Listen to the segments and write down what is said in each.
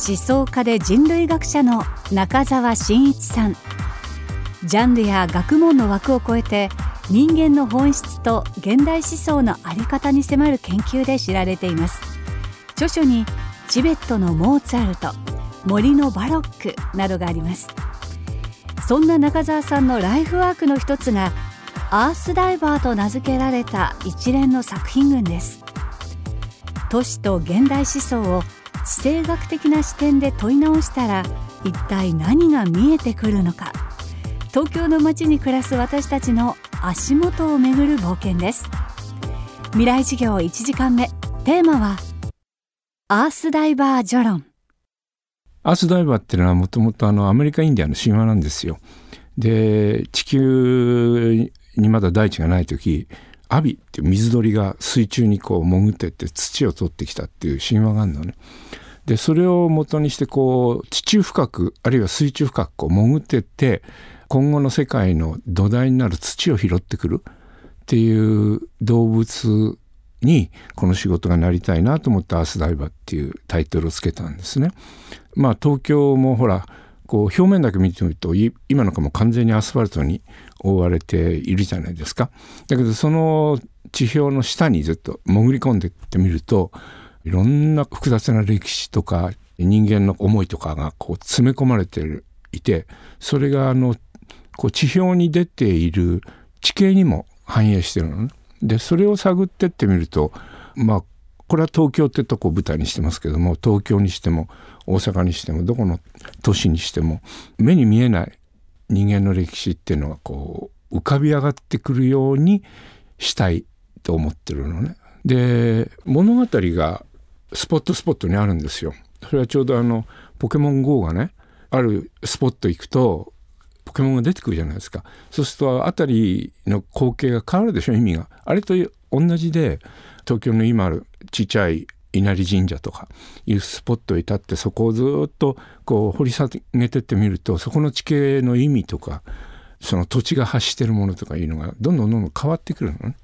思想家で人類学者の中澤真一さん。ジャンルや学問の枠を超えて人間の本質と現代思想の在り方に迫る研究で知られています。著書にチベットのモーツァルト森のバロックなどがあります。そんな中澤さんのライフワークの一つがアースダイバーと名付けられた一連の作品群です。都市と現代思想を地政学的な視点で問い直したら一体何が見えてくるのか。東京の街に暮らす私たちの足元をめぐる冒険です。未来授業1時間目。テーマはアースダイバー序論。アースダイバーっていうのはもともとあのアメリカインディアの神話なんですよ。で地球にまだ大地がない時アビっていう水鳥が水中にこう潜ってって土を取ってきたっていう神話があるのね。でそれを元にしてこう地中深くあるいは水中深くこう潜ってって今後の世界の土台になる土を拾ってくるっていう動物にこの仕事がなりたいなと思ってアースダイバーっていうタイトルをつけたんですね。まあ東京もほらこう表面だけ見てみると今のかも完全にアスファルトに覆われているじゃないですか。だけどその地表の下にずっと潜り込んでいってみるといろんな複雑な歴史とか人間の思いとかがこう詰め込まれていてそれがあのこう地表に出ている地形にも反映してるのね。でそれを探ってってみるとまあこれは東京ってとこを舞台にしてますけども東京にしても大阪にしてもどこの都市にしても目に見えない人間の歴史っていうのがこう浮かび上がってくるようにしたいと思ってるのね。で物語がスポットスポットにあるんですよ。それはちょうどあのポケモン GO がねあるスポット行くとポケモンが出てくるじゃないですか。そうすると辺りの光景が変わるでしょ意味が。あれと同じで東京の今あるちっちゃい稲荷神社とかいうスポットに立ってそこをずっとこう掘り下げてってみるとそこの地形の意味とかその土地が発してるものとかいうのがどんどんどんどん変わってくるのね。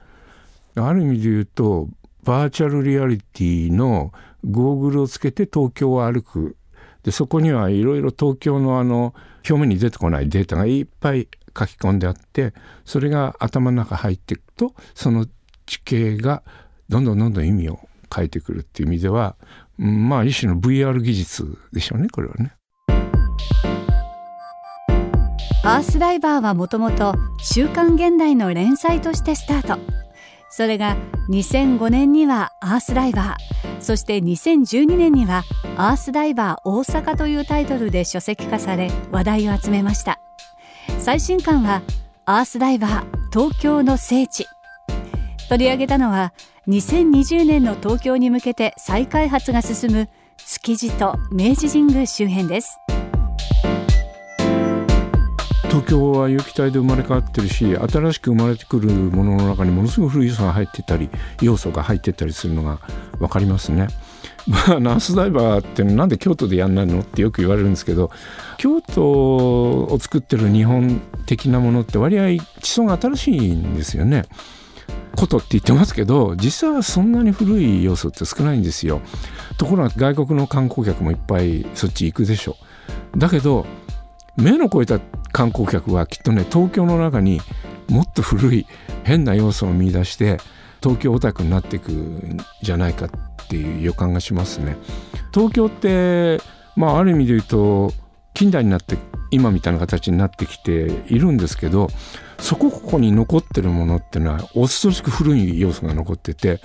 ある意味で言うとバーチャルリアリティのゴーグルをつけて東京を歩くでそこにはいろいろ東京のあの表面に出てこないデータがいっぱい書き込んであってそれが頭の中入っていくとその地形がどんどんどんどん意味を変えてくるっていう意味では、まあ一種の VR 技術でしょうねこれはね。アースダイバーはもともと「週刊現代」の連載としてスタート。それが2005年には「アースダイバー」そして2012年には「アースダイバー大阪」というタイトルで書籍化され話題を集めました。最新刊は「アースダイバー東京の聖地」取り上げたのは2020年の東京に向けて再開発が進む築地と明治神宮周辺です東京は有機体で生まれ変わってるし新しく生まれてくるものの中にものすごい古い要素が入ってたり要素が入ってたりするのが分かりますね。まあ、ナースダイバーってなんで京都でやんないのってよく言われるんですけど京都を作ってる日本的なものって割合地層が新しいんですよね。ことって言ってますけど実際はそんなに古い要素って少ないんですよ。ところが外国の観光客もいっぱいそっち行くでしょだけど目の超えた観光客はきっとね東京の中にもっと古い変な要素を見出して東京オタクになっていくんじゃないかっていう予感がしますね。東京ってまあある意味で言うと近代になって今みたいな形になってきているんですけどそこここに残ってるものっていうのは恐ろしく古い要素が残ってて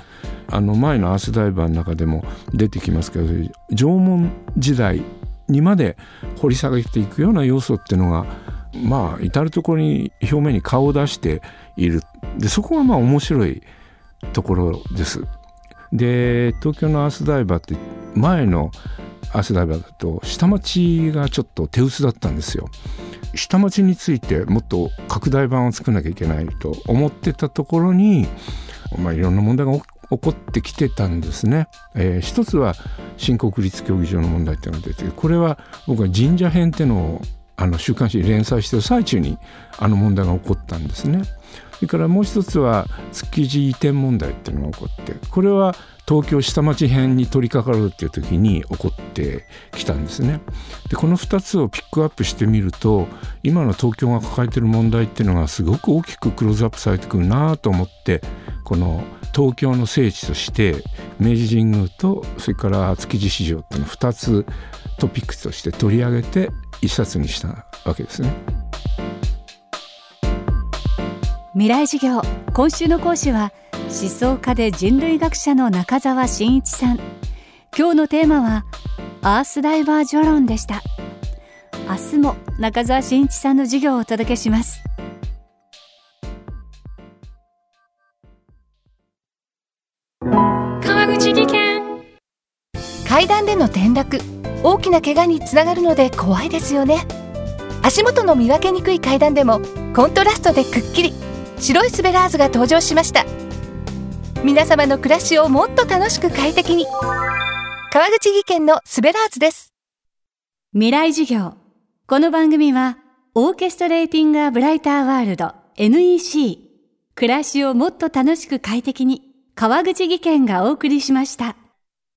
あの前のアースダイバーの中でも出てきますけど縄文時代にまで掘り下げていくような要素っていうのがまあ至る所に表面に顔を出しているでそこがまあ面白いところです。で東京のアースダイバーって前のアスダイバーだと下町がちょっと手薄だったんですよ。下町についてもっと拡大版を作らなきゃいけないと思ってたところに、まあ、いろんな問題が起こってきてたんですね。えー、一つは新国立競技場の問題っていうのが出てこれは僕は神社編っていうのをあの週刊誌に連載してる最中にあの問題が起こったんですね。それからもう一つは築地移転問題っていうのが起こってこれは東京下町編に取り掛かるっていう時に起こってきたんですね。でこの2つをピックアップしてみると今の東京が抱えてる問題っていうのがすごく大きくクローズアップされてくるなと思ってこの東京の聖地として明治神宮とそれから築地市場っていうの2つトピックとして取り上げて一冊にしたわけですね。未来授業。今週の講師は思想家で人類学者の中澤真一さん。今日のテーマはアースダイバー序論でした。明日も中澤真一さんの授業をお届けします。川口技研。階段での転落。大きな怪我につながるので怖いですよね。足元の見分けにくい階段でもコントラストでくっきり白いスベラーズが登場しました。皆様の暮らしをもっと楽しく快適に。川口技研のスベラーズです。未来授業。この番組はオーケストレーティングアブライターワールド NEC 暮らしをもっと楽しく快適に川口技研がお送りしました。